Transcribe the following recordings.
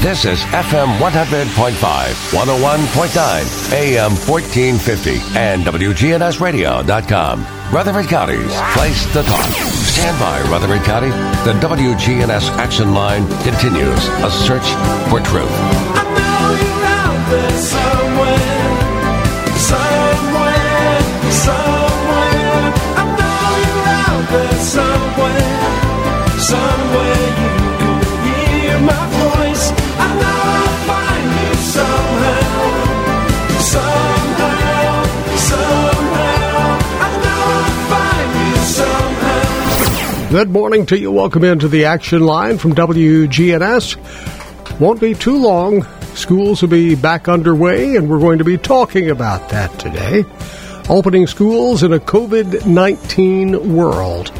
This is FM 100.5, 101.9, AM 1450, and WGNSradio.com. Rutherford County's place to talk. Stand by, Rutherford County. The WGNS Action Line continues a search for truth. Somewhere, somewhere, somewhere. I know you're out there somewhere, Good morning to you. Welcome into the action line from WGNS. Won't be too long. Schools will be back underway, and we're going to be talking about that today. Opening schools in a COVID 19 world.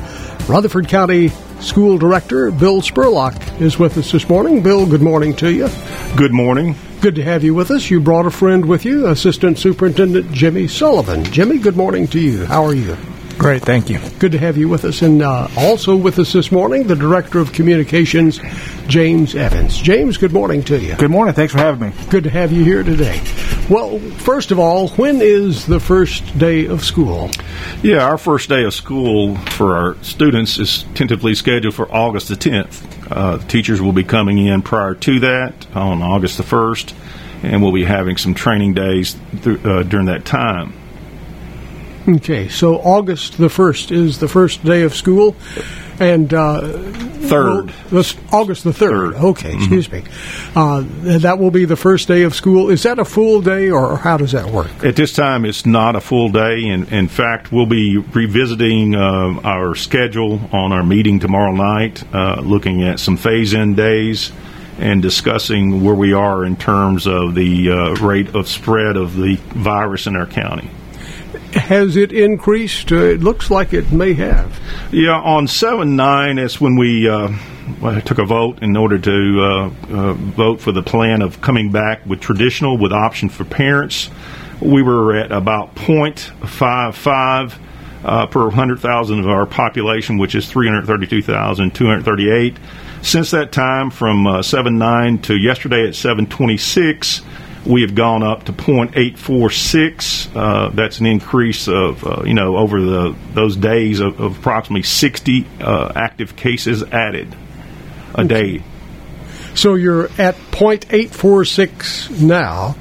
Rutherford County School Director Bill Spurlock is with us this morning. Bill, good morning to you. Good morning. Good to have you with us. You brought a friend with you, Assistant Superintendent Jimmy Sullivan. Jimmy, good morning to you. How are you? Great, thank you. Good to have you with us. And uh, also with us this morning, the Director of Communications, James Evans. James, good morning to you. Good morning. Thanks for having me. Good to have you here today. Well, first of all, when is the first day of school? Yeah, our first day of school for our students is tentatively scheduled for August the 10th. Uh, teachers will be coming in prior to that on August the 1st, and we'll be having some training days th- uh, during that time. Okay, so August the 1st is the first day of school. And uh, Third. well, August the 3rd. Third. Okay, excuse me. Uh, that will be the first day of school. Is that a full day, or how does that work? At this time, it's not a full day. In, in fact, we'll be revisiting uh, our schedule on our meeting tomorrow night, uh, looking at some phase in days and discussing where we are in terms of the uh, rate of spread of the virus in our county. Has it increased? Uh, it looks like it may have. Yeah, on 7 9, that's when we uh, took a vote in order to uh, uh, vote for the plan of coming back with traditional with option for parents. We were at about 0.55 uh, per 100,000 of our population, which is 332,238. Since that time, from uh, 7 9 to yesterday at 726, we have gone up to 0.846. Uh, that's an increase of, uh, you know, over the those days of, of approximately 60 uh, active cases added a day. So you're at 0.846 now,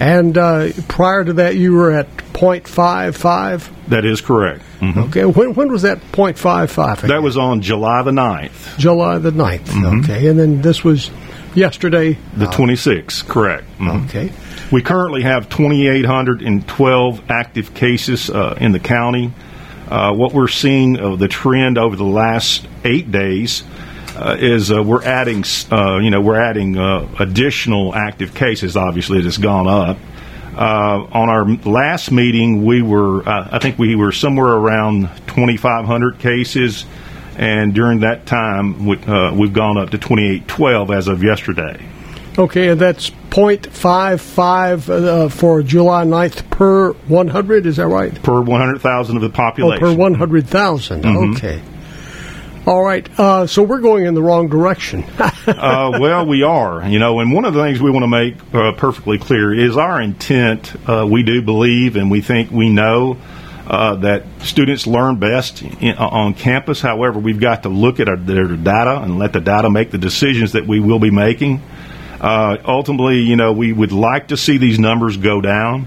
and uh, prior to that you were at 0.55. That is correct. Mhm. Okay, when, when was that 0.55? again? That was on July the 9th, July the 9th. Okay, and then this was yesterday. the 26th, correct. Mhm. Okay. We currently have 2,812 active cases uh, in the county. Uh, what we're seeing of the trend over the last eight days uh, is uh, we're adding, uh, you know, we're adding uh, additional active cases. Obviously, it has gone up. Uh, on our last meeting, we were, uh, I think we were somewhere around 2,500 cases, and during that time, we, uh, we've gone up to 2,812 as of yesterday. Okay, and that's 0.55 uh, for July 9th per 100, is that right? Per 100,000 of the population. Oh, per 100,000. Okay. All right, uh, so we're going in the wrong direction. uh, well, we are, you know, and one of the things we want to make uh, perfectly clear is our intent. Uh, we do believe and we think we know uh, that students learn best in, on campus. However, we've got to look at our, their data and let the data make the decisions that we will be making. Uh, ultimately, you know, we would like to see these numbers go down.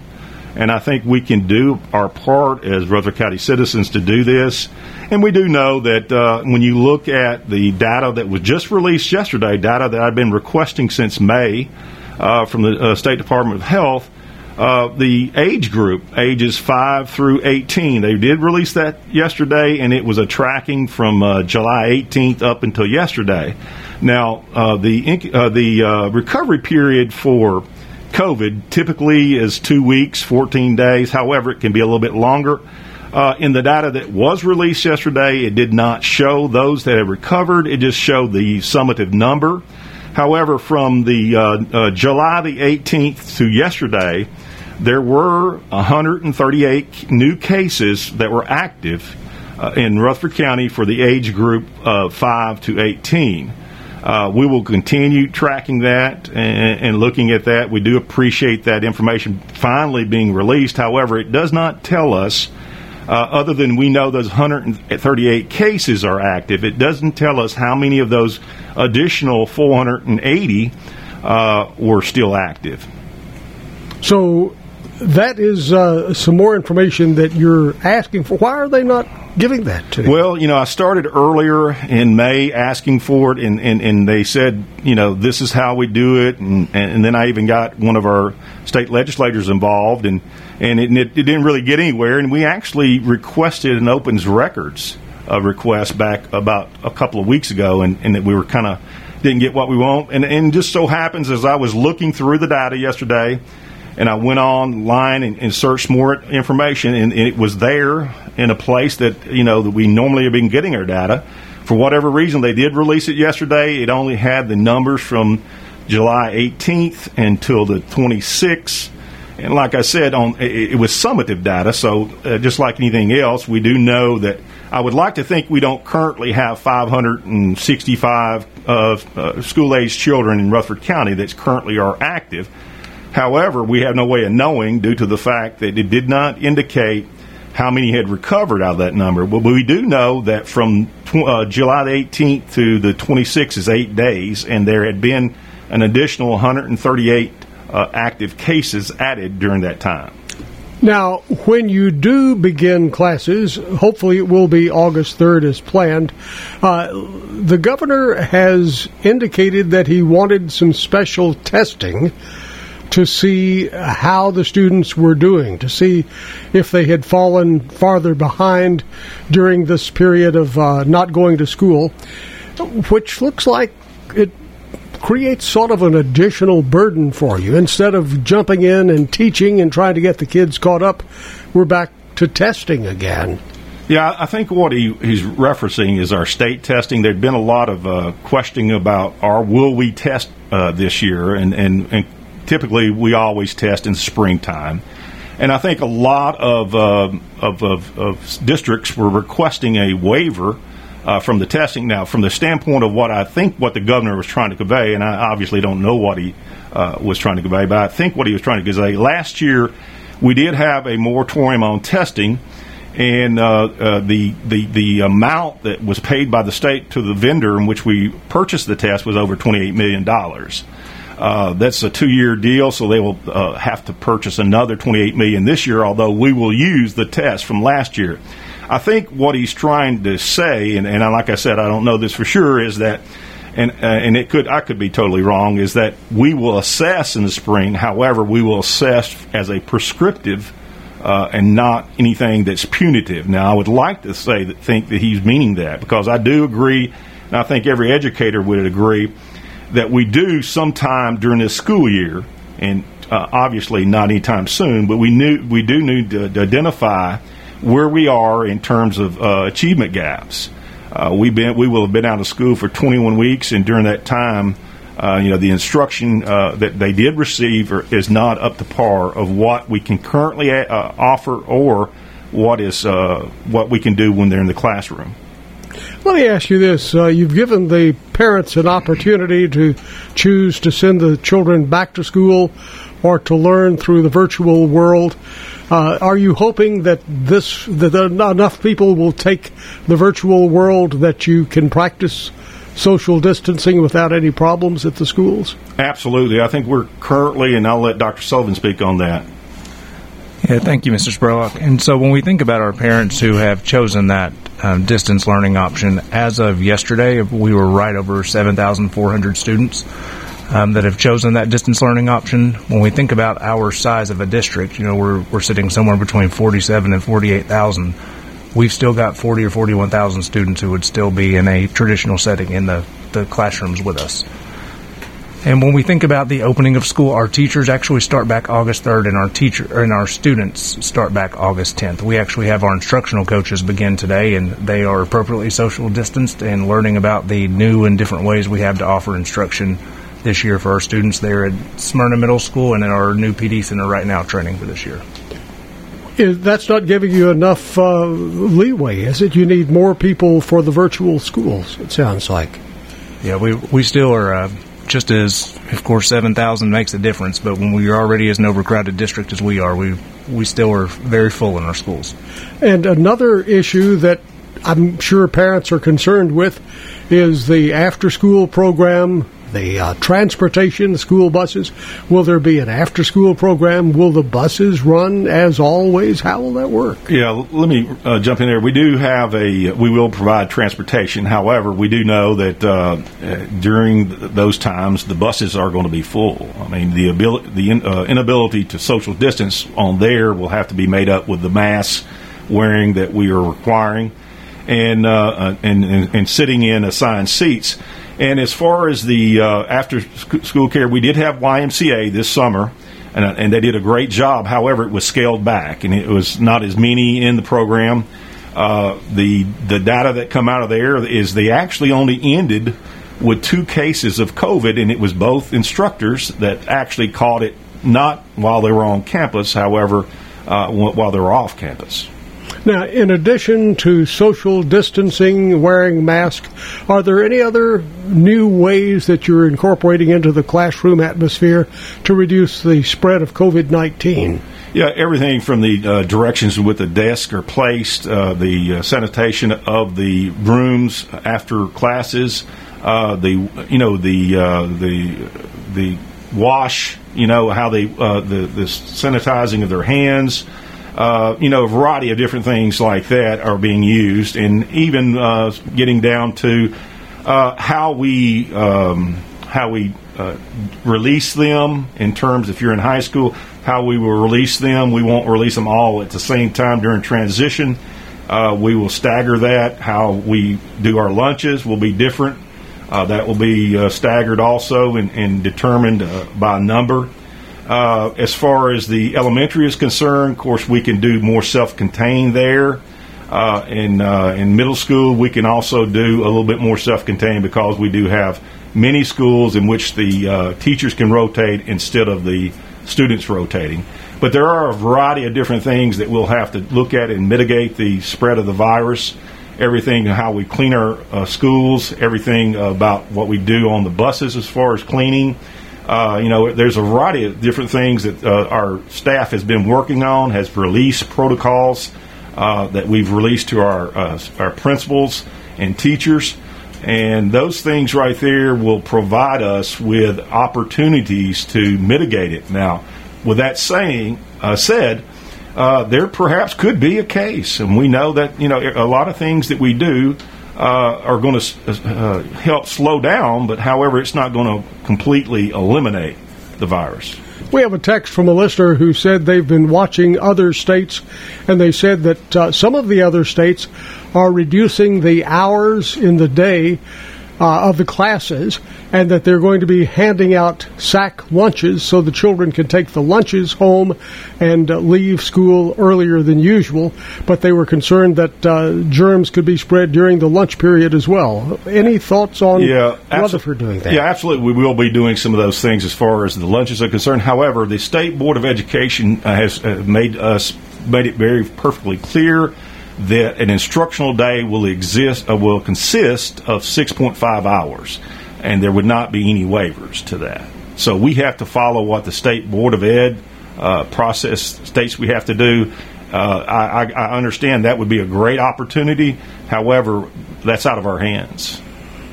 And I think we can do our part as Rutherford County citizens to do this. And we do know that uh, when you look at the data that was just released yesterday, data that I've been requesting since May uh, from the uh, State Department of Health, uh, the age group, ages 5 through 18, they did release that yesterday, and it was a tracking from uh, July 18th up until yesterday. Now, uh, the, uh, the uh, recovery period for COVID typically is two weeks, 14 days. However, it can be a little bit longer. Uh, in the data that was released yesterday, it did not show those that have recovered. It just showed the summative number. However, from the uh, uh, July the 18th to yesterday, there were 138 new cases that were active uh, in Rutherford County for the age group of 5 to 18. Uh, we will continue tracking that and, and looking at that. We do appreciate that information finally being released. However, it does not tell us, uh, other than we know those 138 cases are active, it doesn't tell us how many of those additional 480 uh, were still active. So that is uh, some more information that you're asking for. Why are they not giving that to you? Well, you know, I started earlier in May asking for it, and, and, and they said, you know, this is how we do it, and, and then I even got one of our state legislators involved, and and it, it didn't really get anywhere, and we actually requested an opens records uh, request back about a couple of weeks ago, and, and that we were kind of didn't get what we want, and and just so happens as I was looking through the data yesterday and I went online and, and searched more information, and, and, it was there in a place that you know that we normally have been getting our data. For whatever reason, they did release it yesterday. It only had the numbers from July 18th until the 26th. And like I said, on it, it was summative data, so uh, just like anything else, we do know that. I would like to think we don't currently have 565 uh, uh, school-aged children in Rutherford County that currently are active. However, we have no way of knowing due to the fact that it did not indicate how many had recovered out of that number. But we do know that from tw- uh, July the 18th to the 26th is eight days, and there had been an additional 138 uh, active cases added during that time. Now, when you do begin classes, hopefully it will be August 3rd as planned. Uh, the governor has indicated that he wanted some special testing to see how the students were doing, to see if they had fallen farther behind during this period of uh, not going to school, which looks like it creates sort of an additional burden for you. Instead of jumping in and teaching and trying to get the kids caught up, we're back to testing again. Yeah, I think what he, he's referencing is our state testing. There'd been a lot of uh, questioning about our will we test uh, this year, and, and, and typically we always test in springtime. And I think a lot of, uh, of, of, of, districts were requesting a waiver uh, from the testing. Now, from the standpoint of what I think what the governor was trying to convey, and I obviously don't know what he uh, was trying to convey, but I think what he was trying to convey last year, we did have a moratorium on testing. And uh, uh, the, the the amount that was paid by the state to the vendor in which we purchased the test was over twenty eight million dollars. Uh, that's a two-year deal, so they will uh, have to purchase another 28 million this year. Although we will use the test from last year. I think what he's trying to say, and, and like I said, I don't know this for sure, is that, and uh, and it could I could be totally wrong, is that we will assess in the spring. However, we will assess as a prescriptive. Uh, and not anything that's punitive. Now, I would like to say that think that he's meaning that because I do agree, and I think every educator would agree that we do sometime during this school year, and uh, obviously not anytime soon, but we knew we do need to, to identify where we are in terms of uh, achievement gaps. Uh, we've been we will have been out of school for 21 weeks, and during that time, uh, you know the instruction uh, that they did receive is not up to par of what we can currently uh, offer or what is what we can do when they're in the classroom. Let me ask you this. Uh, you've given the parents an opportunity to choose to send the children back to school or to learn through the virtual world. Uh, are you hoping that this that enough people will take the virtual world that you can practice social distancing without any problems at the schools? Absolutely. I think we're currently, and I'll let Dr. Sullivan speak on that. Yeah, thank you, Mr. Spurlock. And so when we think about our parents who have chosen that um, distance learning option, as of yesterday, we were right over 7,400 students um, that have chosen that distance learning option. When we think about our size of a district, you know, we're, we're sitting somewhere between 47 and 48,000. We've still got 40 or 41,000 students who would still be in a traditional setting in the, the classrooms with us. And when we think about the opening of school, our teachers actually start back August 3rd, and our teacher and our students start back August 10th. We actually have our instructional coaches begin today, and they are appropriately social distanced and learning about the new and different ways we have to offer instruction this year for our students there at Smyrna Middle School and in our new PD center right now training for this year. That's not giving you enough uh, leeway, is it? You need more people for the virtual schools. It sounds like. Yeah, we we still are uh, just as, of course, seven thousand makes a difference. But when we are already as an overcrowded district as we are, we we still are very full in our schools. And another issue that I'm sure parents are concerned with is the after school program, the uh, transportation, the school buses. Will there be an after school program? Will the buses run as always? How will that work? Yeah, let me uh, jump in there. We do have a, we will provide transportation. However, we do know that uh, uh, during th- those times, the buses are going to be full. I mean, the ability, the in, uh, inability to social distance on there will have to be made up with the mask wearing that we are requiring, and uh, and, and and sitting in assigned seats. And as far as the uh, after school care, we did have YMCA this summer and, uh, and they did a great job. However, it was scaled back, and it was not as many in the program. Uh, the the data that come out of there is they actually only ended with two cases of COVID, and it was both instructors that actually caught it not while they were on campus, however, uh, while they were off campus. Now, in addition to social distancing, wearing masks, are there any other new ways that you're incorporating into the classroom atmosphere to reduce the spread of COVID 19? Yeah, everything from the uh, directions with the desk are placed, uh, the uh, sanitation of the rooms after classes, uh, the you know the uh, the the wash, you know how they uh, the the sanitizing of their hands. Uh, you know, a variety of different things like that are being used, and even uh, getting down to uh, how we um, how we uh, release them in terms if you're in high school, how we will release them. We won't release them all at the same time during transition. Uh, we will stagger that. How we do our lunches will be different. That will be staggered also and, and determined by number. Uh, as far as the elementary is concerned, of course, we can do more self-contained there. Uh, in uh, in middle school, we can also do a little bit more self-contained because we do have many schools in which the uh, teachers can rotate instead of the students rotating. But there are a variety of different things that we'll have to look at and mitigate the spread of the virus. Everything how we clean our uh, schools, everything about what we do on the buses as far as cleaning. Uh, you know, there's a variety of different things that uh, our staff has been working on, has released protocols uh, that we've released to our uh, our principals and teachers, and those things right there will provide us with opportunities to mitigate it. Now, with that saying uh, said, uh, there perhaps could be a case, and we know that you know a lot of things that we do uh, are going to uh, help slow down, but however, it's not going to completely eliminate the virus. We have a text from a listener who said they've been watching other states, and they said that uh, some of the other states are reducing the hours in the day uh, of the classes, and that they're going to be handing out sack lunches so the children can take the lunches home and uh, leave school earlier than usual. But they were concerned that uh, germs could be spread during the lunch period as well. Any thoughts on Yeah, Rutherford doing that? Yeah, absolutely. We will be doing some of those things as far as the lunches are concerned. However, the state board of education uh, has uh, made us made it very perfectly clear that an instructional day will exist uh, will consist of 6.5 hours, and there would not be any waivers to that. So we have to follow what the state board of ed uh, process states we have to do. Uh, I, I, I understand that would be a great opportunity. However, that's out of our hands.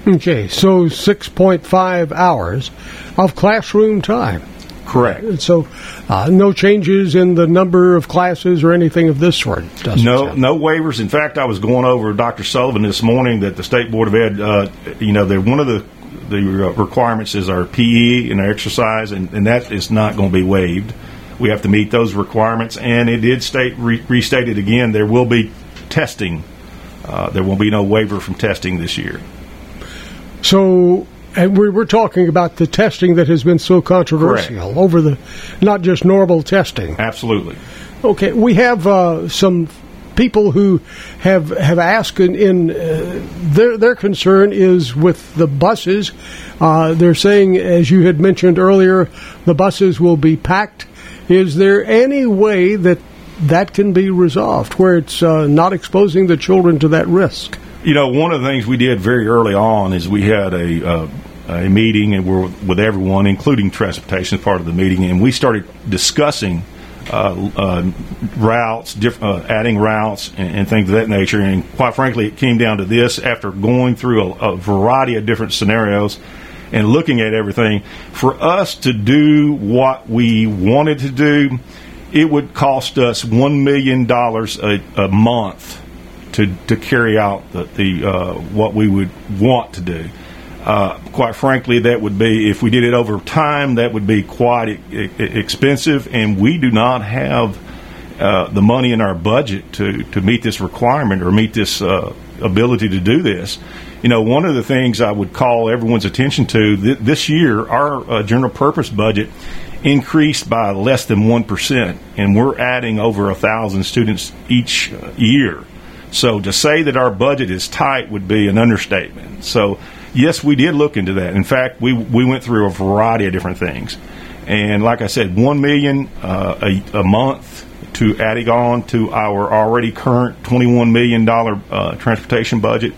Okay, so 6.5 hours of classroom time. Correct. So, uh, no changes in the number of classes or anything of this sort. No, sound. no waivers. In fact, I was going over with Dr. Sullivan this morning that the State Board of Ed, uh, you know, they're one of the the requirements is our PE and our exercise, and, and that is not going to be waived. We have to meet those requirements, and it did state re- restated again. There will be testing. Uh, there will be no waiver from testing this year. So, and we're, we're talking about the testing that has been so controversial over the, not just normal testing. Absolutely. Okay, we have uh, some people who have have asked in, in uh, their their concern is with the buses. Uh, they're saying, as you had mentioned earlier, the buses will be packed. Is there any way that that can be resolved where it's uh, not exposing the children to that risk? You know, one of the things we did very early on is we had a uh, a meeting and we're with everyone, including transportation, as part of the meeting, and we started discussing uh, uh, routes, diff- uh, adding routes, and, and things of that nature. And quite frankly, it came down to this after going through a, a variety of different scenarios and looking at everything. For us to do what we wanted to do, it would cost us one million dollars a a month to to carry out the, the uh, what we would want to do. Uh, quite frankly, that would be if we did it over time, that would be quite e- expensive, and we do not have uh, the money in our budget to to meet this requirement or meet this uh, ability to do this. You know, one of the things I would call everyone's attention to th- this year, our uh, general purpose budget increased by less than one percent, and we're adding over a thousand students each uh, year. So to say that our budget is tight would be an understatement. So yes, we did look into that. In fact, we we went through a variety of different things, and like I said, one million uh, a, a month to adding on to our already current twenty one million dollar uh, transportation budget.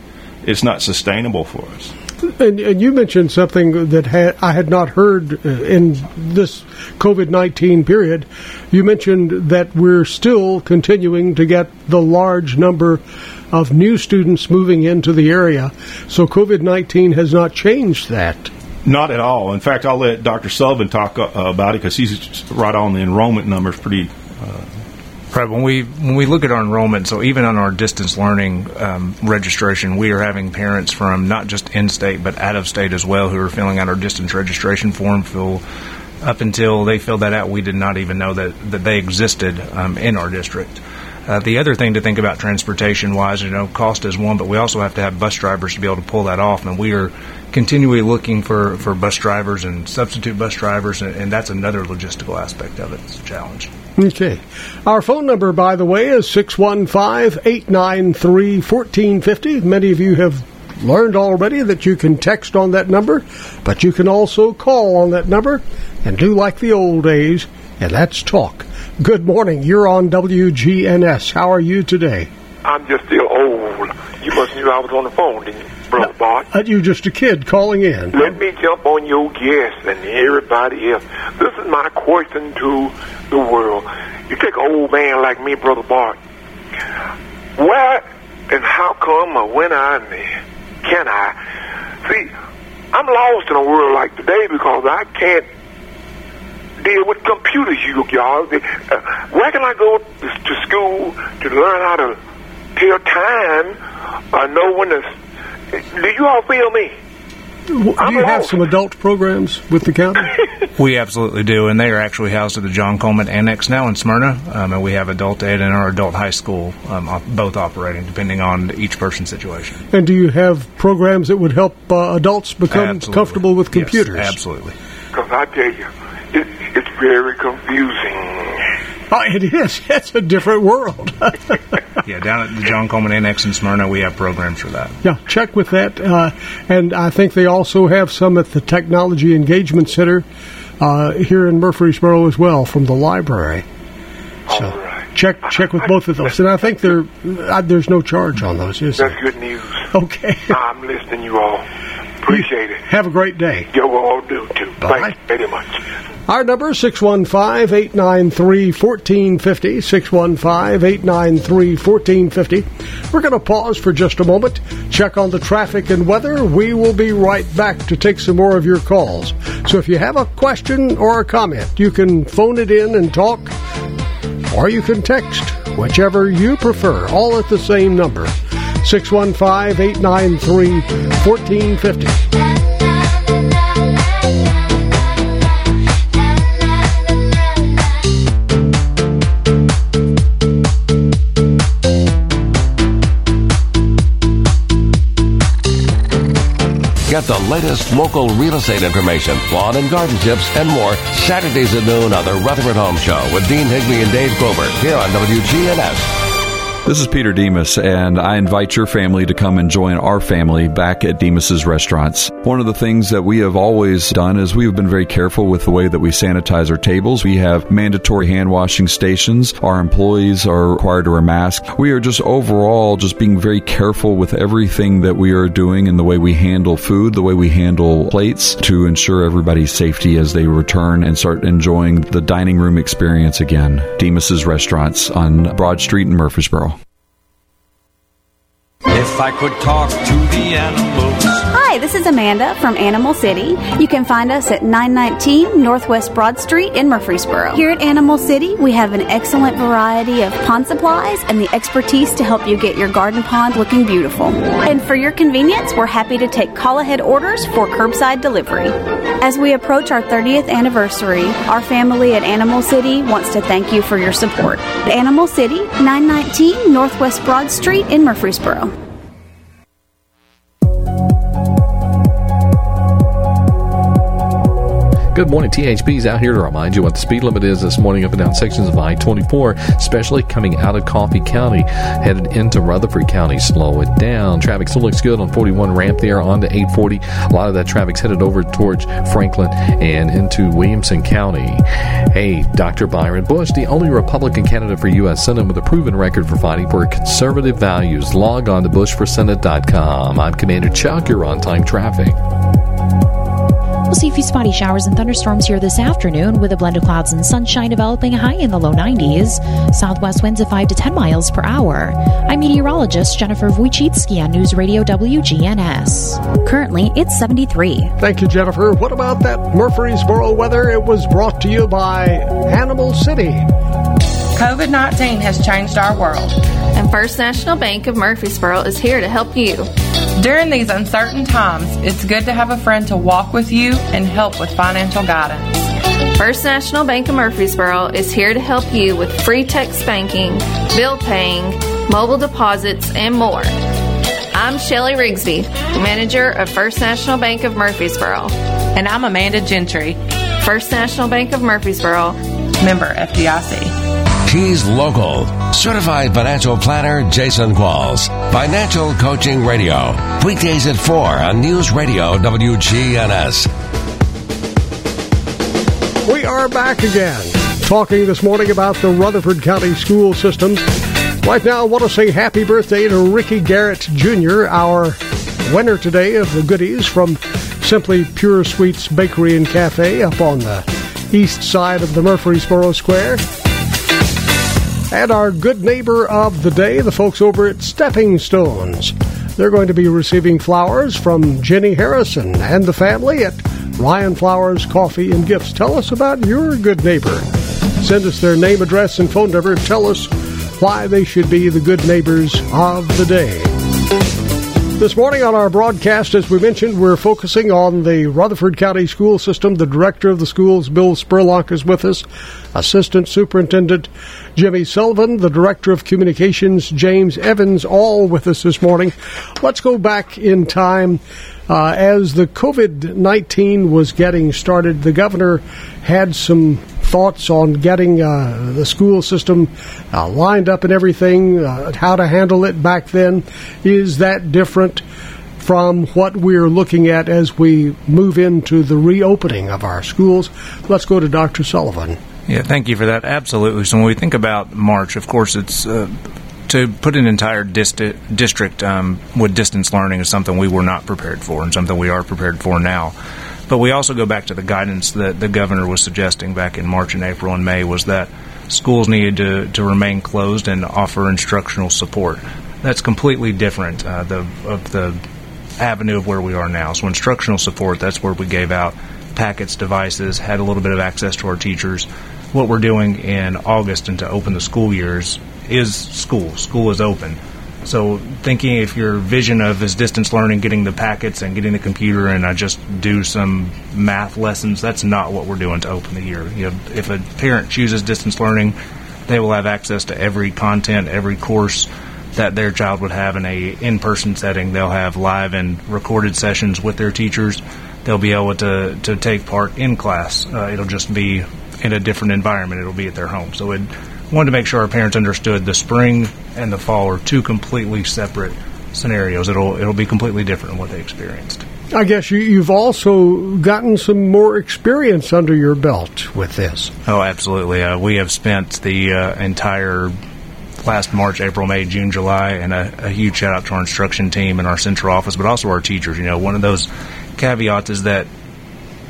It's not sustainable for us. And, and you mentioned something that had, I had not heard uh, in this COVID 19 period. You mentioned that we're still continuing to get the large number of new students moving into the area. So COVID 19 has not changed that. Not at all. In fact, I'll let Dr. Sullivan talk uh, about it because he's right on the enrollment numbers pretty When we when we look at our enrollment, so even on our distance learning um, registration, we are having parents from not just in state but out of state as well who are filling out our distance registration form. Fill up until they filled that out, we did not even know that that they existed um, in our district. Uh, the other thing to think about transportation wise, you know, cost is one, but we also have to have bus drivers to be able to pull that off, and we are continually looking for, for bus drivers and substitute bus drivers, and, and that's another logistical aspect of it. It's a challenge. Okay. Our phone number, by the way, is 615 893 1450. Many of you have learned already that you can text on that number, but you can also call on that number and do like the old days, and that's talk. Good morning. You're on WGNS. How are you today? I'm just still old. You must knew I was on the phone, didn't you, Brother Bart? Uh, you just a kid calling in. Let me jump on your guest and everybody else. This is my question to the world. You take an old man like me, Brother Bart. Where and how come or when I can I? See, I'm lost in a world like today because I can't deal with computers, you y'all. Uh, where can I go to, to school to learn how to tell time or know when to... Do you all feel me? W- Do you have some adult programs with the county? We absolutely do, and they are actually housed at the John Coleman Annex now in Smyrna, um, and we have adult ed and our adult high school um, op- both operating, depending on each person's situation. and do you have programs that would help uh, adults become Absolutely. comfortable with Yes, computers? absolutely. Because I tell you, it, it's very confusing. Oh, it is. It's a different world. Yeah, down at the John Coleman Annex in Smyrna, we have programs for that. yeah, check with that. Uh, and I think they also have some at the Technology Engagement Center uh, here in Murfreesboro as well from the library. So All right. check check with both of those. And I think there uh, there's no charge on those, is That's there? good news. Okay. I'm listening, you all. Appreciate it. Have a great day. You all do too. Bye. Thank you very much. Our number is 615-893-1450, 615-893-1450. We're going to pause for just a moment, check on the traffic and weather. We will be right back to take some more of your calls. So if you have a question or a comment, you can phone it in and talk, or you can text, whichever you prefer, all at the same number, 615-893-1450. Get the latest local real estate information, lawn and garden tips, and more Saturdays at noon on the Rutherford Home Show with Dean Higby and Dave Grover here on WGNS. This is Peter Demos, and I invite your family to come and join our family back at Demos's restaurants. One of the things that we have always done is we've been very careful with the way that we sanitize our tables. We have mandatory hand washing stations. Our employees are required to wear masks. We are just overall just being very careful with everything that we are doing and the way we handle food, the way we handle plates to ensure everybody's safety as they return and start enjoying the dining room experience again. Demos's restaurants on Broad Street in Murfreesboro. If I could talk to the animals. Hi, this is Amanda from Animal City. You can find us at 919 Northwest Broad Street in Murfreesboro. Here at Animal City, we have an excellent variety of pond supplies and the expertise to help you get your garden pond looking beautiful. And for your convenience, we're happy to take call ahead orders for curbside delivery. As we approach our 30th anniversary, our family at Animal City wants to thank you for your support. Animal City, 919 Northwest Broad Street in Murfreesboro. Good morning. THP's out here to remind you what the speed limit is this morning up and down sections of I 24, especially coming out of Coffee County, headed into Rutherford County. Slow it down. Traffic still looks good on 41 ramp there on onto 840. A lot of that traffic's headed over towards Franklin and into Williamson County. Hey, Dr. Byron Bush, the only Republican candidate for U.S. Senate with a proven record for fighting for conservative values. Log on to bushforsenate.com. I'm Commander Chuck. You're on time traffic. We'll see a few spotty showers and thunderstorms here this afternoon with a blend of clouds and sunshine developing high in the low 90s. Southwest winds of 5 to 10 miles per hour. I'm meteorologist Jennifer Wojcicki on News Radio WGNS. Currently, it's 73. Thank you, Jennifer. What about that Murfreesboro weather? It was brought to you by Animal City. COVID 19 has changed our world. And First National Bank of Murfreesboro is here to help you. During these uncertain times, it's good to have a friend to walk with you and help with financial guidance. First National Bank of Murfreesboro is here to help you with free text banking, bill paying, mobile deposits, and more. I'm Shelly Rigsby, manager of First National Bank of Murfreesboro. And I'm Amanda Gentry, First National Bank of Murfreesboro, member FDIC. He's local. Certified financial planner Jason Qualls. Financial Coaching Radio. Weekdays at 4 on News Radio WGNS. We are back again, talking this morning about the Rutherford County school system. Right now, I want to say happy birthday to Ricky Garrett Jr., our winner today of the goodies from Simply Pure Sweets Bakery and Cafe up on the east side of the Murfreesboro Square. And our good neighbor of the day, the folks over at Stepping Stones. They're going to be receiving flowers from Jenny Harrison and the family at Ryan Flowers Coffee and Gifts. Tell us about your good neighbor. Send us their name, address, and phone number. Tell us why they should be the good neighbors of the day. This morning on our broadcast, as we mentioned, we're focusing on the Rutherford County School System. The director of the schools, Bill Spurlock, is with us. Assistant Superintendent Jimmy Sullivan, the Director of Communications, James Evans, all with us this morning. Let's go back in time. Uh, as the COVID 19 was getting started, the governor had some thoughts on getting uh, the school system uh, lined up and everything, uh, how to handle it back then. Is that different from what we're looking at as we move into the reopening of our schools? Let's go to Dr. Sullivan. Yeah, thank you for that. Absolutely. So when we think about March, of course, it's uh, to put an entire district um, with distance learning is something we were not prepared for, and something we are prepared for now. But we also go back to the guidance that the governor was suggesting back in March and April and May was that schools needed to, to remain closed and offer instructional support. That's completely different uh, the, of the avenue of where we are now. So instructional support, that's where we gave out packets, devices, had a little bit of access to our teachers. What we're doing in August and to open the school years is school. School is open. So thinking if your vision of is distance learning, getting the packets and getting the computer, and I just do some math lessons, that's not what we're doing to open the year. You know, if a parent chooses distance learning, they will have access to every content, every course that their child would have in a in-person setting. They'll have live and recorded sessions with their teachers. They'll be able to to take part in class. Uh, it'll just be in a different environment. It'll be at their home. So it wanted to make sure our parents understood the spring and the fall are two completely separate scenarios. It'll it'll be completely different than what they experienced. I guess you, you've also gotten some more experience under your belt with this. Oh, absolutely. Uh, we have spent the uh, entire last March, April, May, June, July, and a, a, huge shout out to our instruction team and our central office, but also our teachers. You know, one of those caveats is that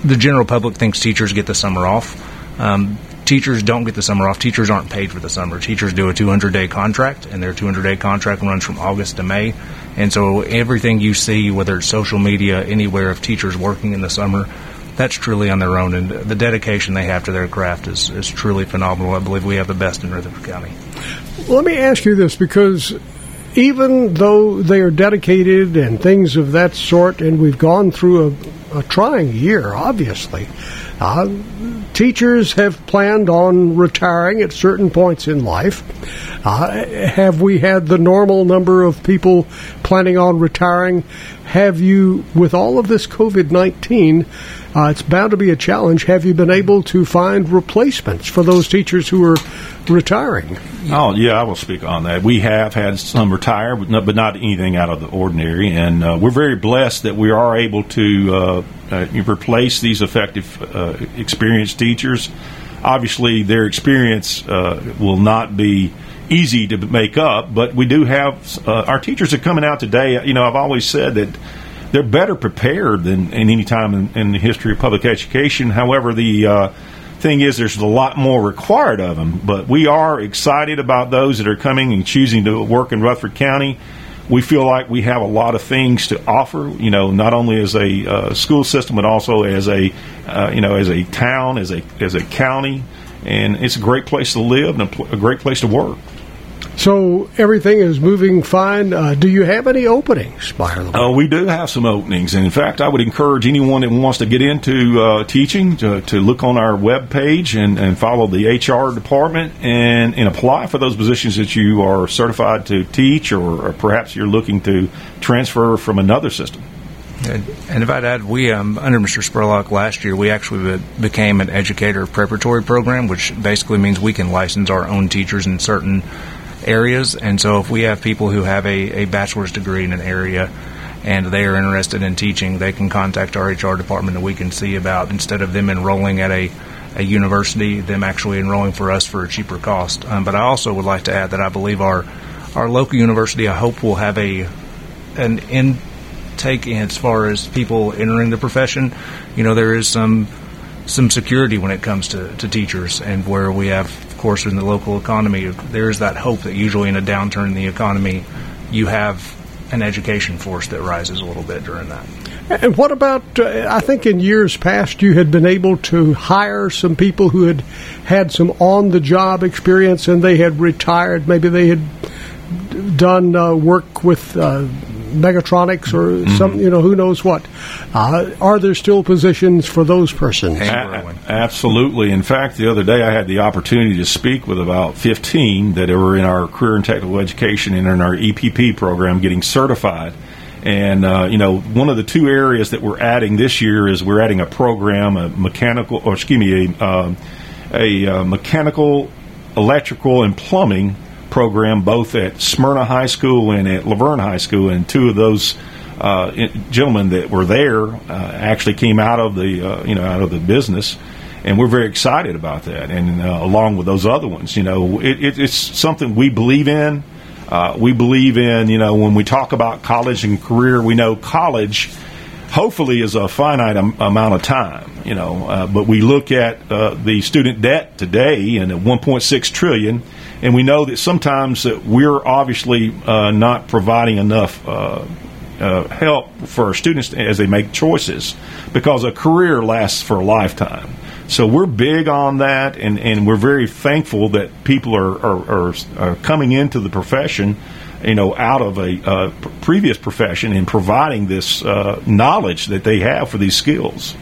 the general public thinks teachers get the summer off. Um, teachers don't get the summer off. Teachers aren't paid for the summer. Teachers do a 200 day contract, and their 200 day contract runs from August to May. And so everything you see, whether it's social media, anywhere of teachers working in the summer, that's truly on their own. And the dedication they have to their craft is, is truly phenomenal. I believe we have the best in Rutherford County. Let me ask you this because even though they are dedicated and things of that sort, and we've gone through a, a trying year, obviously, uh, teachers have planned on retiring at certain points in life. Uh, have we had the normal number of people planning on retiring? Have you, with all of this COVID 19, uh, it's bound to be a challenge. Have you been able to find replacements for those teachers who are retiring? Oh, yeah, I will speak on that. We have had some retire, but not, anything out of the ordinary. And uh, we're very blessed that we are able to uh, uh replace these effective, uh, experienced teachers. Obviously, their experience uh, will not be easy to make up, but we do have our teachers are coming out today. You know, I've always said that they're better prepared than in any time in, in the history of public education. However, the uh, thing is, there's a lot more required of them. But we are excited about those that are coming and choosing to work in Rutherford County. We feel like we have a lot of things to offer. You know, not only as a uh, school system, but also as a uh, you know as a town, as a as a county, and it's a great place to live and a, pl- a great place to work. So everything is moving fine. Uh, do you have any openings, Byron? Uh, we do have some openings. And in fact, I would encourage anyone that wants to get into uh, teaching to, to, look on our web page and, and follow the HR department and, and, apply for those positions that you are certified to teach or, or perhaps you're looking to transfer from another system. And if I'd add, we um, under Mr. Spurlock last year, we actually became an educator preparatory program, which basically means we can license our own teachers in certain areas. And so if we have people who have a, a bachelor's degree in an area and they are interested in teaching, they can contact our HR department and we can see about instead of them enrolling at a, a university, them actually enrolling for us for a cheaper cost. Um, but I also would like to add that I believe our our local university, I hope, will have a an intake as far as people entering the profession. You know, there is some some security when it comes to, to teachers and where we have of course, in the local economy, there is that hope that usually in a downturn in the economy, you have an education force that rises a little bit during that. And what about? Uh, I think in years past you had been able to hire some people who had had some on-the-job experience and they had retired. Maybe they had done uh, work with uh, Mechatronics or mm-hmm. some, you know, who knows what. Uh, are there still positions for those persons? A- absolutely. In fact, the other day I had the opportunity to speak with about 15 that were in our career and technical education and in our EPP program getting certified. And uh, you know, one of the two areas that we're adding this year is we're adding a program, a mechanical, or excuse me, a, uh, a uh, mechanical, electrical, and plumbing program both at Smyrna High School and at La Vergne High School, and two of those uh, gentlemen that were there uh, actually came out of the uh, you know out of the business, and we're very excited about that. And uh, along with those other ones, you know, it, it, it's something we believe in. Uh, we believe in you know when we talk about college and career, we know college hopefully is a finite am- amount of time, you know. Uh, but we look at the student debt today and at 1.6 trillion, and we know that sometimes that we're obviously uh, not providing enough. Uh, uh, help for our students as they make choices because a career lasts for a lifetime. So we're big on that, and, and we're very thankful that people are, are, are, are coming into the profession you know, out of a uh, previous profession and providing this uh, knowledge that they have for these skills.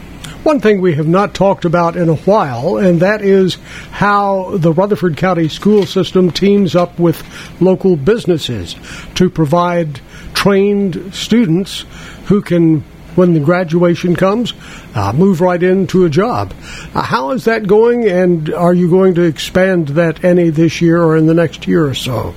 One thing we have not talked about in a while, and that is how the Rutherford County school system teams up with local businesses to provide trained students who can when the graduation comes, uh, move right into a job. Uh, how is that going, and are you going to expand that any this year or in the next year or so?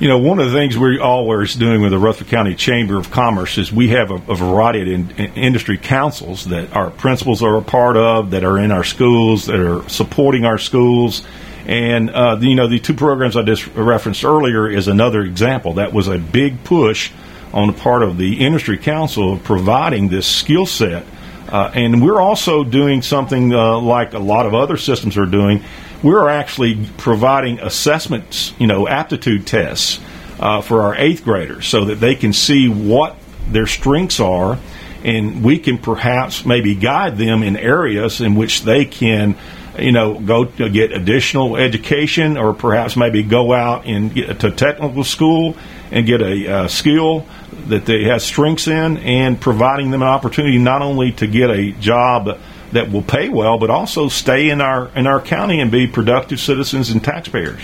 You know, one of the things we're always doing with the Rutherford County Chamber of Commerce is we have a, a variety of in, in industry councils that our principals are a part of, that are in our schools, that are supporting our schools. And, uh, you know, the two programs I just referenced earlier is another example. That was a big push on the part of the industry council of providing this skill set. Uh, and we're also doing something uh, like a lot of other systems are doing we're actually providing assessments, you know, aptitude tests uh, for our eighth graders so that they can see what their strengths are, and we can perhaps maybe guide them in areas in which they can, you know, go to get additional education or perhaps maybe go out and get to technical school and get a uh, skill that they have strengths in, and providing them an opportunity not only to get a job that will pay well, but also stay in our in our county and be productive citizens and taxpayers.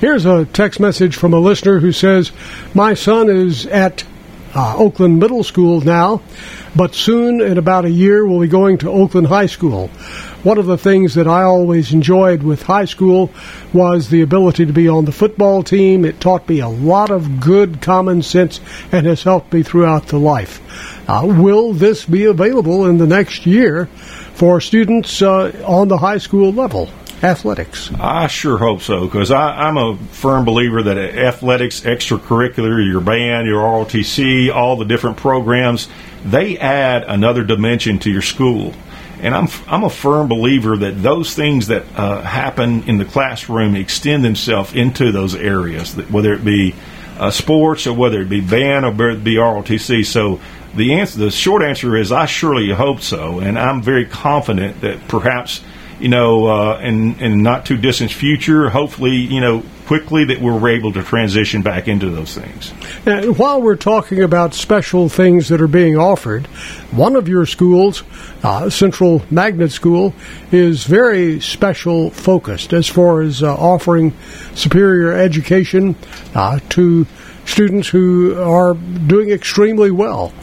Here's a text message from a listener who says, "My son is at uh, Oakland Middle School now, but soon, in about a year, will be going to Oakland High School. One of the things that I always enjoyed with high school was the ability to be on the football team. It taught me a lot of good common sense and has helped me throughout the life. Uh, will this be available in the next year for students uh, on the high school level? Athletics. I sure hope so because I'm a firm believer that athletics, extracurricular, your band, your ROTC, all the different programs, they add another dimension to your school. And I'm I'm a firm believer that those things that uh, happen in the classroom extend themselves into those areas, whether it be uh, sports or whether it be band or whether it be ROTC. So the answer, the short answer is, I surely hope so, and I'm very confident that perhaps you know, uh, in in not too distant future, hopefully, you know, quickly that we're able to transition back into those things. And while we're talking about special things that are being offered, one of your schools, uh, Central Magnet School, is very special focused as far as uh, offering superior education uh, to students who are doing extremely well.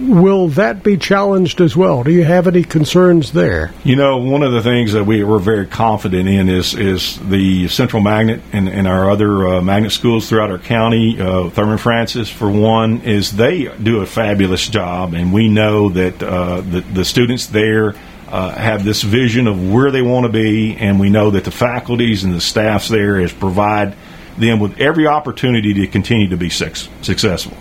Will that be challenged as well? Do you have any concerns there? You know, one of the things that we, we're very confident in is is the Central Magnet and, and our other uh, magnet schools throughout our county. Uh, Thurman Francis, for one, is they do a fabulous job, and we know that uh, the, the students there. Uh, have this vision of where they want to be, and we know that the faculties and the staffs there is provide them with every opportunity to continue to be successful.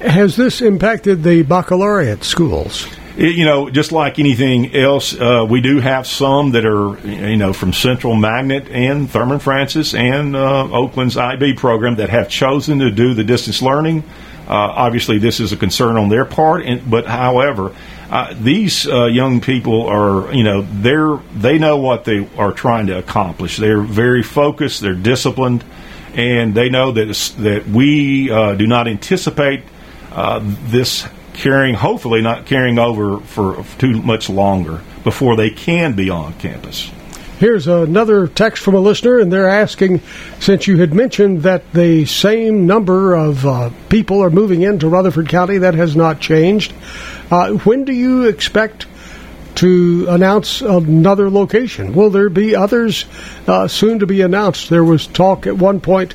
Has this impacted the baccalaureate schools? It, you know, just like anything else, uh, we do have some that are, you know, from Central Magnet and Thurman Francis and uh, Oakland's IB program that have chosen to do the distance learning. Uh, obviously, this is a concern on their part, and, but however, uh, these uh, young people are, you know, they're they know what they are trying to accomplish. They're very focused. They're disciplined, and they know that that we uh, do not anticipate uh, this carrying, hopefully not carrying over for too much longer before they can be on campus. Here's another text from a listener, and they're asking since you had mentioned that the same number of uh, people are moving into Rutherford County, that has not changed. Uh, when do you expect to announce another location? Will there be others uh, soon to be announced? There was talk at one point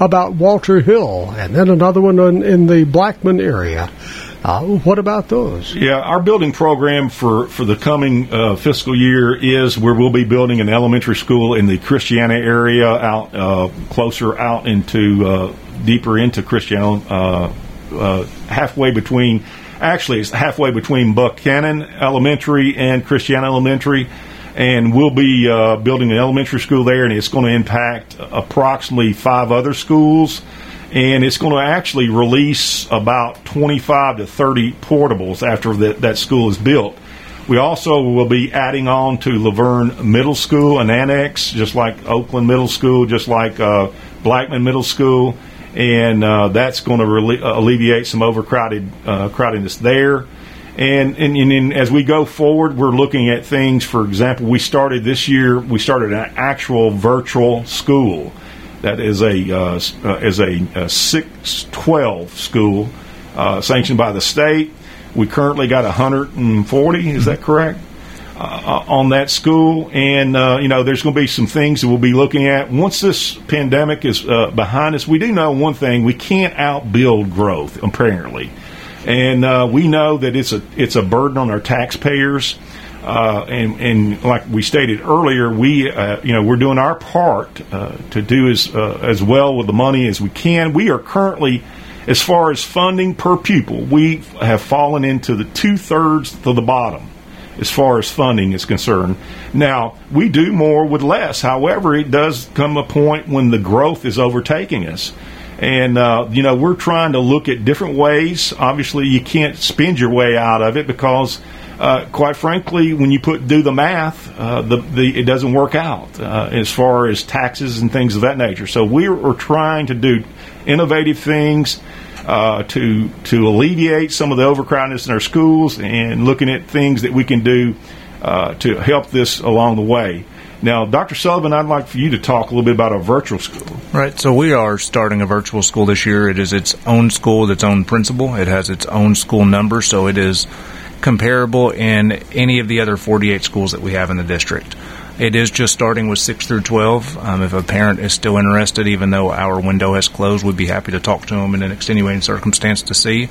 about Walter Hill, and then another one in, in the Blackman area. Uh, what about those? Yeah, our building program for, for the coming uh, fiscal year is where we'll be building an elementary school in the Christiana area, out uh, closer out into uh, deeper into Christiana, uh, uh, halfway between. Actually, it's halfway between Buchanan Elementary and Christiana Elementary and we'll be uh, building an elementary school there, and it's going to impact approximately five other schools. And it's going to actually release about 25 to 30 portables after that, that school is built. We also will be adding on to La Vergne Middle School, an annex, just like Oakland Middle School, just like uh, Blackman Middle School, and uh, that's going to alleviate some overcrowded uh, crowdedness there. And, and, and, as we go forward, we're looking at things. For example, we started this year. We started an actual virtual school that is a uh, uh, is a, a six twelve school uh, sanctioned by the state. We currently got 140. Is that correct? uh, on that school, and uh, you know there's going to be some things that we'll be looking at once this pandemic is uh, behind us. We do know one thing: we can't outbuild growth, apparently, and uh, we know that it's a it's a burden on our taxpayers. Uh, and, and like we stated earlier, we uh, you know we're doing our part to do as as well with the money as we can. We are currently as far as funding per pupil, we have fallen into the two thirds to the bottom as far as funding is concerned. Now, we do more with less. However, it does come a point when the growth is overtaking us. And, uh, you know, we're trying to look at different ways. Obviously, you can't spend your way out of it because, uh, quite frankly, when you put do the math, uh, the, the, it doesn't work out uh, as far as taxes and things of that nature. So we're, we're trying to do innovative things uh, to to alleviate some of the overcrowdedness in our schools and looking at things that we can do uh, to help this along the way. Now, Dr. Sullivan, I'd like for you to talk a little bit about a virtual school. Right. So we are starting a virtual school this year. It is its own school, with its own principal. It has its own school number, so it is comparable in any of the other 48 schools that we have in the district. It is just starting with 6 through 12. Um, if a parent is still interested, even though our window has closed, we'd be happy to talk to them in an extenuating circumstance to see.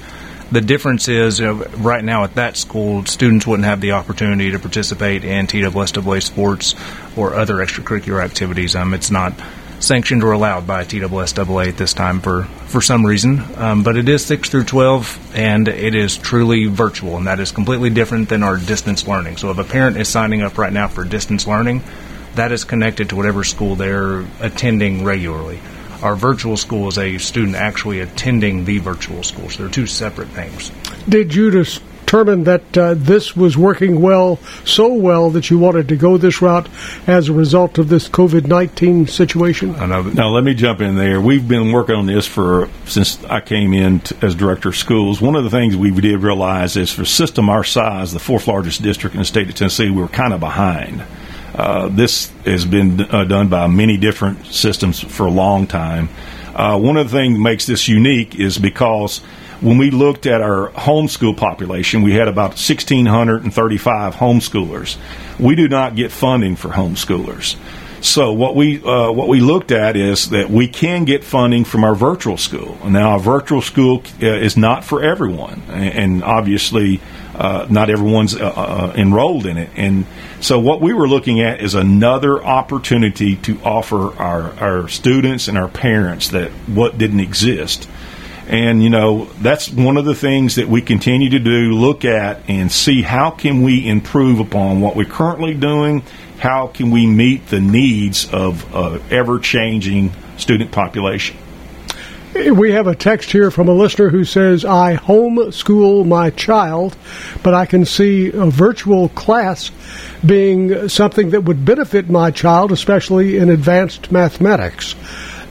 The difference is right now at that school, students wouldn't have the opportunity to participate in TSSAA sports or other extracurricular activities. Um, it's not sanctioned or allowed by TSSAA at this time for, for some reason. Um, but it is 6 through 12, and it is truly virtual, and that is completely different than our distance learning. So if a parent is signing up right now for distance learning, that is connected to whatever school they're attending regularly. Our virtual school is a student actually attending the virtual school, so they're two separate things. Did you just determined that uh, this was working well, so well that you wanted to go this route as a result of this COVID nineteen situation? Now, let me jump in there. We've been working on this for since I came in t- as director of schools. One of the things we did realize is for a system our size, the fourth largest district in the state of Tennessee, we were kind of behind. Uh, this has been uh, done by many different systems for a long time. Uh, one of the things that makes this unique is because when we looked at our homeschool population, we had about 1,635 homeschoolers. We do not get funding for homeschoolers. So what we uh, what we looked at is that we can get funding from our virtual school. Now, our virtual school uh, is not for everyone, and obviously, uh, not everyone's uh, uh, enrolled in it. And so, what we were looking at is another opportunity to offer our our students and our parents that what didn't exist. And you know that's one of the things that we continue to do. Look at and see how can we improve upon what we're currently doing. How can we meet the needs of uh, ever changing student population? We have a text here from a listener who says, I homeschool my child, but I can see a virtual class being something that would benefit my child, especially in advanced mathematics.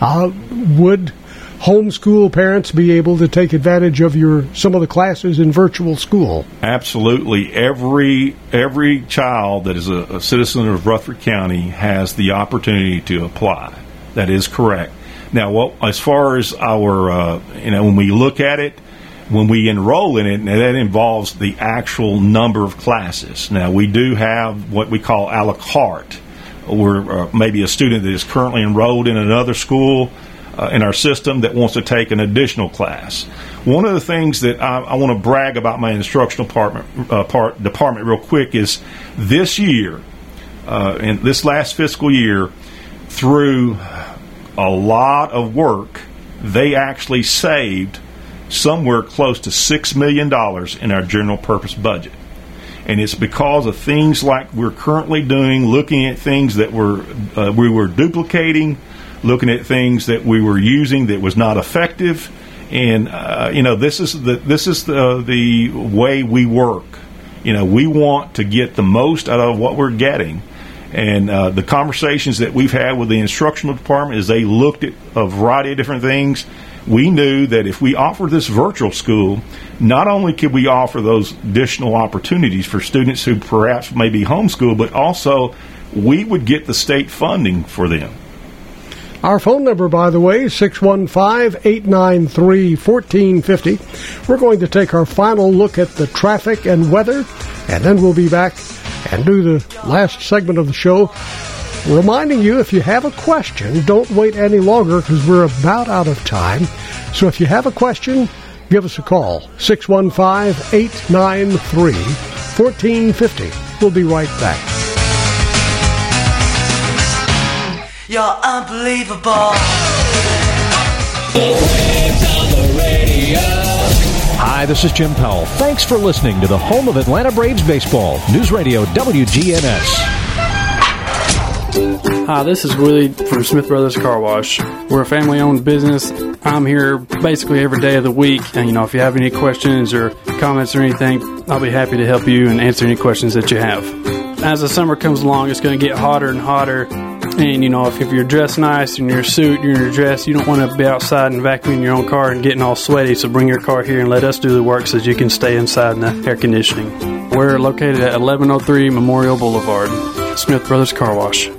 Uh, would homeschool parents be able to take advantage of your some of the classes in virtual school? Absolutely. Every every child that is a, a citizen of Rutherford County has the opportunity to apply. That is correct. Now, what as far as our uh, you know when we look at it. When we enroll in it, that involves the actual number of classes. Now, we do have what we call a la carte, or uh, maybe a student that is currently enrolled in another school uh, in our system that wants to take an additional class. One of the things that I, I want to brag about my instructional department, uh, part, department real quick is this year, uh, in this last fiscal year, through a lot of work, they actually saved somewhere close to $6 million in our general purpose budget. And it's because of things like we're currently doing, looking at things that were, uh, we were duplicating, looking at things that we were using that was not effective. And uh, you know, this is the this is the the way we work. You know, we want to get the most out of what we're getting. And uh, the conversations that we've had with the instructional department as they looked at a variety of different things, we knew that if we offer this virtual school, not only could we offer those additional opportunities for students who perhaps may be homeschooled, but also we would get the state funding for them. Our phone number, by the way, is 615 893 1450. We're going to take our final look at the traffic and weather, and then we'll be back and do the last segment of the show reminding you if you have a question, don't wait any longer because we're about out of time. So if you have a question, give us a call 615 893 1450. We'll be right back. You're unbelievable. Hi, this is Jim Powell. Thanks for listening to the home of Atlanta Braves baseball, News Radio WGNS. Hi, this is Willie from Smith Brothers Car Wash. We're a family owned business. I'm here basically every day of the week. And, you know, if you have any questions or comments or anything, I'll be happy to help you and answer any questions that you have. As the summer comes along, it's going to get hotter and hotter. And, you know, if, if you're dressed nice in your suit, you're in your dress, you don't want to be outside and vacuuming your own car and getting all sweaty. So bring your car here and let us do the work so you can stay inside in the air conditioning. We're located at 1103 Memorial Boulevard. Smith Brothers Car Wash.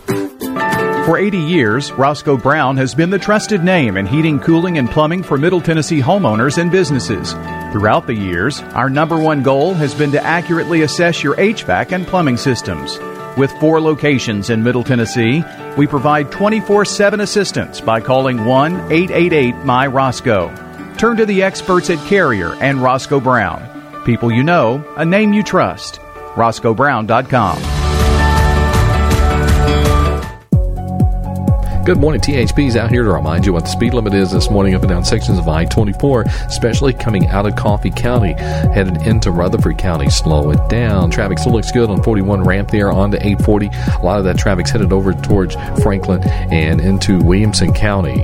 For 80 years, Roscoe Brown has been the trusted name in heating, cooling, and plumbing for Middle Tennessee homeowners and businesses. Throughout the years, our number one goal has been to accurately assess your HVAC and plumbing systems. With four locations in Middle Tennessee, we provide 24 7 assistance by calling 1 888 My Roscoe. Turn to the experts at Carrier and Roscoe Brown. People you know, a name you trust. RoscoeBrown.com. Good morning. THP's out here to remind you what the speed limit is this morning up and down sections of I 24, especially coming out of Coffee County, headed into Rutherford County. Slow it down. Traffic still looks good on 41 ramp there on to 840. A lot of that traffic's headed over towards Franklin and into Williamson County.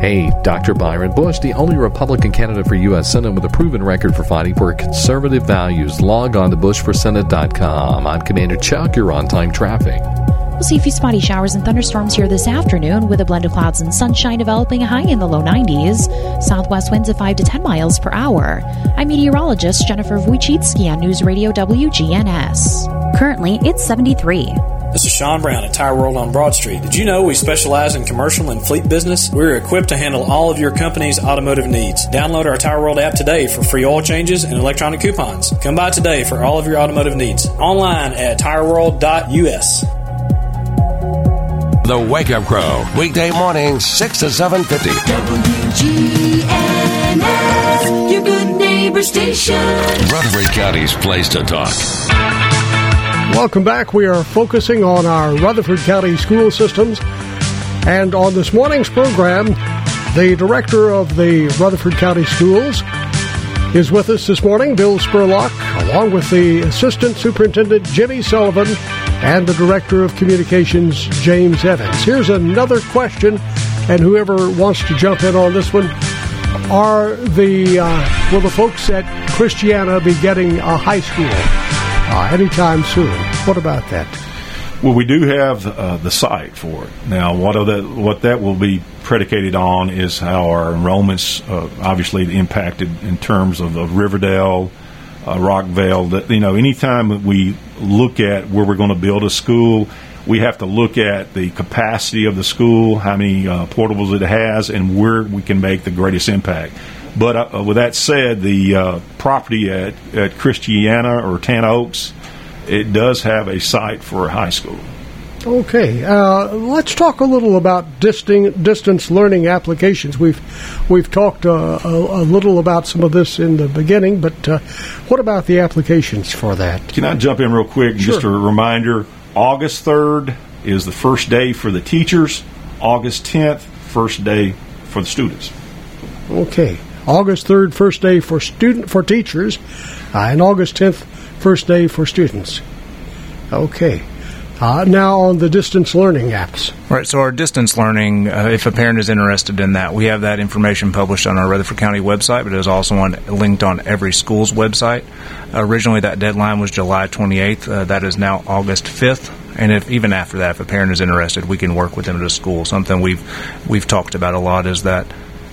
Hey, Dr. Byron Bush, the only Republican candidate for U.S. Senate with a proven record for fighting for conservative values. Log on to bushforsenate.com. I'm Commander Chuck. You're on time traffic. We'll see a few spotty showers and thunderstorms here this afternoon with a blend of clouds and sunshine developing high in the low 90s. Southwest winds of 5 to 10 miles per hour. I'm meteorologist Jennifer Wojcicki on News Radio WGNS. Currently, it's 73. This is Sean Brown at Tire World on Broad Street. Did you know we specialize in commercial and fleet business? We're equipped to handle all of your company's automotive needs. Download our Tire World app today for free oil changes and electronic coupons. Come by today for all of your automotive needs. Online at tireworld.us. The Wake Up Crow, weekday mornings, 6 to 7.50. WGNS, your good neighbor station. Rutherford County's place to talk. Welcome back. We are focusing on our Rutherford County school systems. And on this morning's program, the director of the Rutherford County Schools is with us this morning, Bill Spurlock, along with the assistant superintendent, Jimmy Sullivan, and the Director of Communications, James Evans. Here's another question, and whoever wants to jump in on this one, are the uh, will the folks at Christiana be getting a high school uh, anytime soon? What about that? Well, we do have uh, the site for it now. What that? What that will be predicated on is how our enrollments uh, obviously impacted in terms of, of Riverdale, uh, Rockvale. That you know, anytime we look at where we're going to build a school, we have to look at the capacity of the school, how many uh, portables it has, and where we can make the greatest impact. But uh, with that said, the uh, property at, at Christiana or Tan Oaks, it does have a site for a high school. Okay, uh, let's talk a little about disting, distance learning applications. We've we've talked uh, a, a, little about some of this in the beginning, but uh, what about the applications for that? Can I jump in real quick? Sure. Just a reminder: August third is the first day for the teachers. August tenth, first day for the students. Okay, August third, first day for student for teachers, uh, and August tenth, first day for students. Okay. Uh, now on the distance learning apps. Right. So our distance learning, uh, if a parent is interested in that, we have that information published on our Rutherford County website, but it is also on, linked on every school's website. originally, that deadline was July 28th. Uh, that is now August 5th. And if even after that, if a parent is interested, we can work with them at a school. Something we've we've talked about a lot is that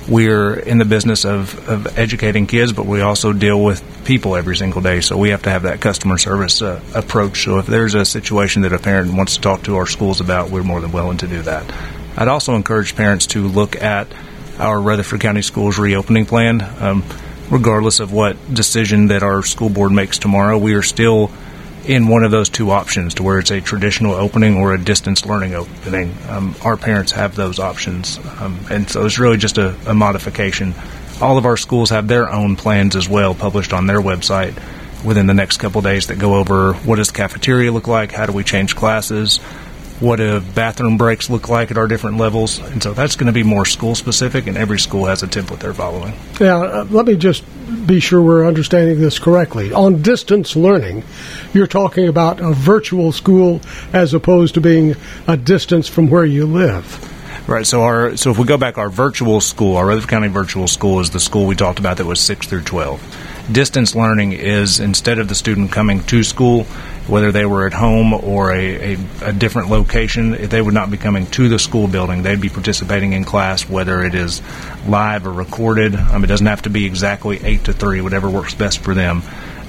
we're in the business of, of educating kids, but we also deal with people every single day. So we have to have that customer service uh, approach. So if there's a situation that a parent wants to talk to our schools about, we're more than willing to do that. I'd also encourage parents to look at our Rutherford County Schools reopening plan. Um, regardless of what decision that our school board makes tomorrow, we are still in one of those two options, to where it's a traditional opening or a distance learning opening. Um, our parents have those options, um, and so it's really just a, a modification. All of our schools have their own plans as well, published on their website within the next couple days that go over what does the cafeteria look like, how do we change classes, what do bathroom breaks look like at our different levels, and so that's going to be more school specific, and every school has a template they're following. Now, uh, let me just be sure we're understanding this correctly. On distance learning, you're talking about a virtual school as opposed to being a distance from where you live. Right. So our so if we go back, our virtual school, our Rutherford County virtual school, is the school we talked about that was six through twelve. Distance learning is instead of the student coming to school, whether they were at home or a, a, a different location, they would not be coming to the school building. They'd be participating in class, whether it is live or recorded. Um, it doesn't have to be exactly eight to three, whatever works best for them.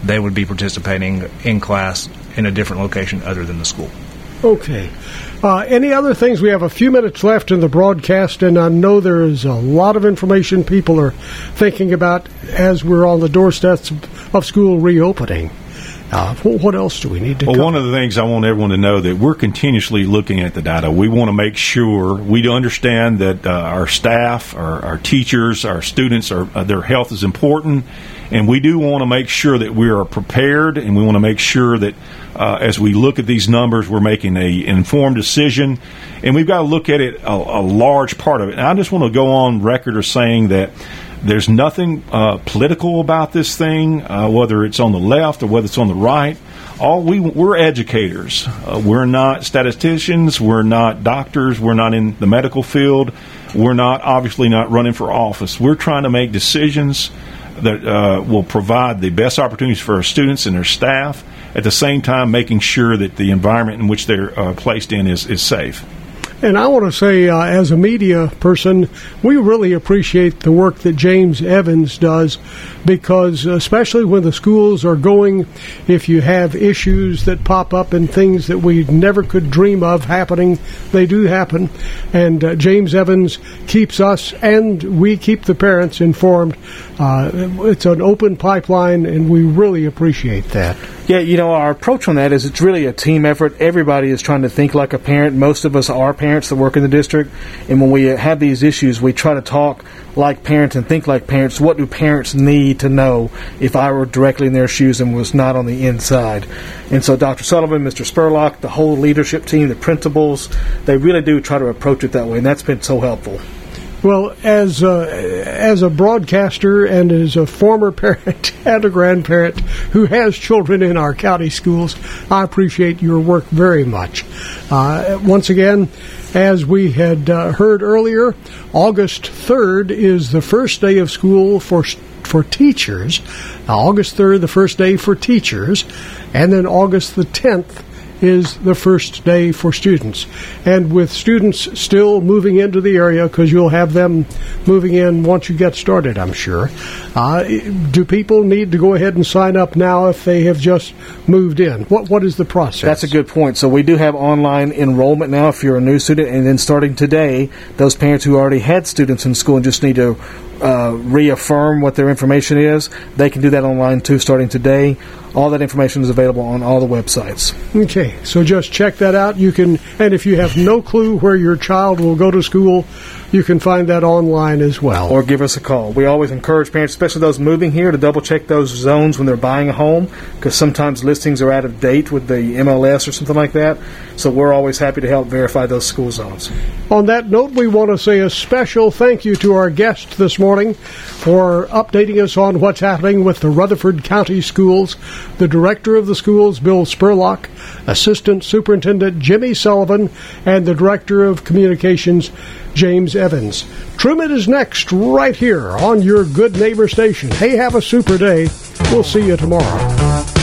They would be participating in class in a different location other than the school. Okay. Uh, any other things? We have a few minutes left in the broadcast, and I know there is a lot of information people are thinking about as we're on the doorsteps of school reopening. Uh, what else do we need to Well, cover? one of the things I want everyone to know that we're continuously looking at the data. We want to make sure we understand that uh, our staff, our, our teachers, our students, are, uh, their health is important, and we do want to make sure that we are prepared, and we want to make sure that uh, as we look at these numbers, we're making a informed decision, and we've got to look at it a, a large part of it. And I just want to go on record as saying that. There's nothing uh, political about this thing, uh, whether it's on the left or whether it's on the right. All we we're educators. Uh, we're not statisticians. We're not doctors. We're not in the medical field. We're not obviously not running for office. We're trying to make decisions that uh, will provide the best opportunities for our students and their staff. At the same time, making sure that the environment in which they're uh, placed in is, is safe. And I want to say, uh, as a media person, we really appreciate the work that James Evans does because, especially when the schools are going, if you have issues that pop up and things that we never could dream of happening, they do happen. And uh, James Evans keeps us and we keep the parents informed. Uh, it's an open pipeline, and we really appreciate that. Yeah, you know, our approach on that is it's really a team effort. Everybody is trying to think like a parent. Most of us are parents that work in the district. And when we have these issues, we try to talk like parents and think like parents. What do parents need to know if I were directly in their shoes and was not on the inside? And so Dr. Sullivan, Mr. Spurlock, the whole leadership team, the principals, they really do try to approach it that way. And that's been so helpful. Well, as uh, as a broadcaster and as a former parent and a grandparent who has children in our county schools, I appreciate your work very much. Uh, once again, as we had uh, heard earlier, August third is the first day of school for for teachers. Now, August third, the first day for teachers, and then August the tenth is the first day for students. And with students still moving into the area, because you'll have them moving in once you get started, I'm sure, uh, do people need to go ahead and sign up now if they have just moved in? What What is the process? That's a good point. So we do have online enrollment now if you're a new student, and then starting today, those parents who already had students in school and just need to uh, reaffirm what their information is, they can do that online too starting today. All that information is available on all the websites. Okay, so just check that out. You can, and if you have no clue where your child will go to school, you can find that online as well. Or give us a call. We always encourage parents, especially those moving here, to double check those zones when they're buying a home because sometimes listings are out of date with the MLS or something like that. So we're always happy to help verify those school zones. On that note, we want to say a special thank you to our guest this morning for updating us on what's happening with the Rutherford County Schools, the director of the schools, Bill Spurlock, Assistant Superintendent Jimmy Sullivan, and the Director of Communications, James Evans. Truman is next, right here on your Good Neighbor station. Hey, have a super day. We'll see you tomorrow.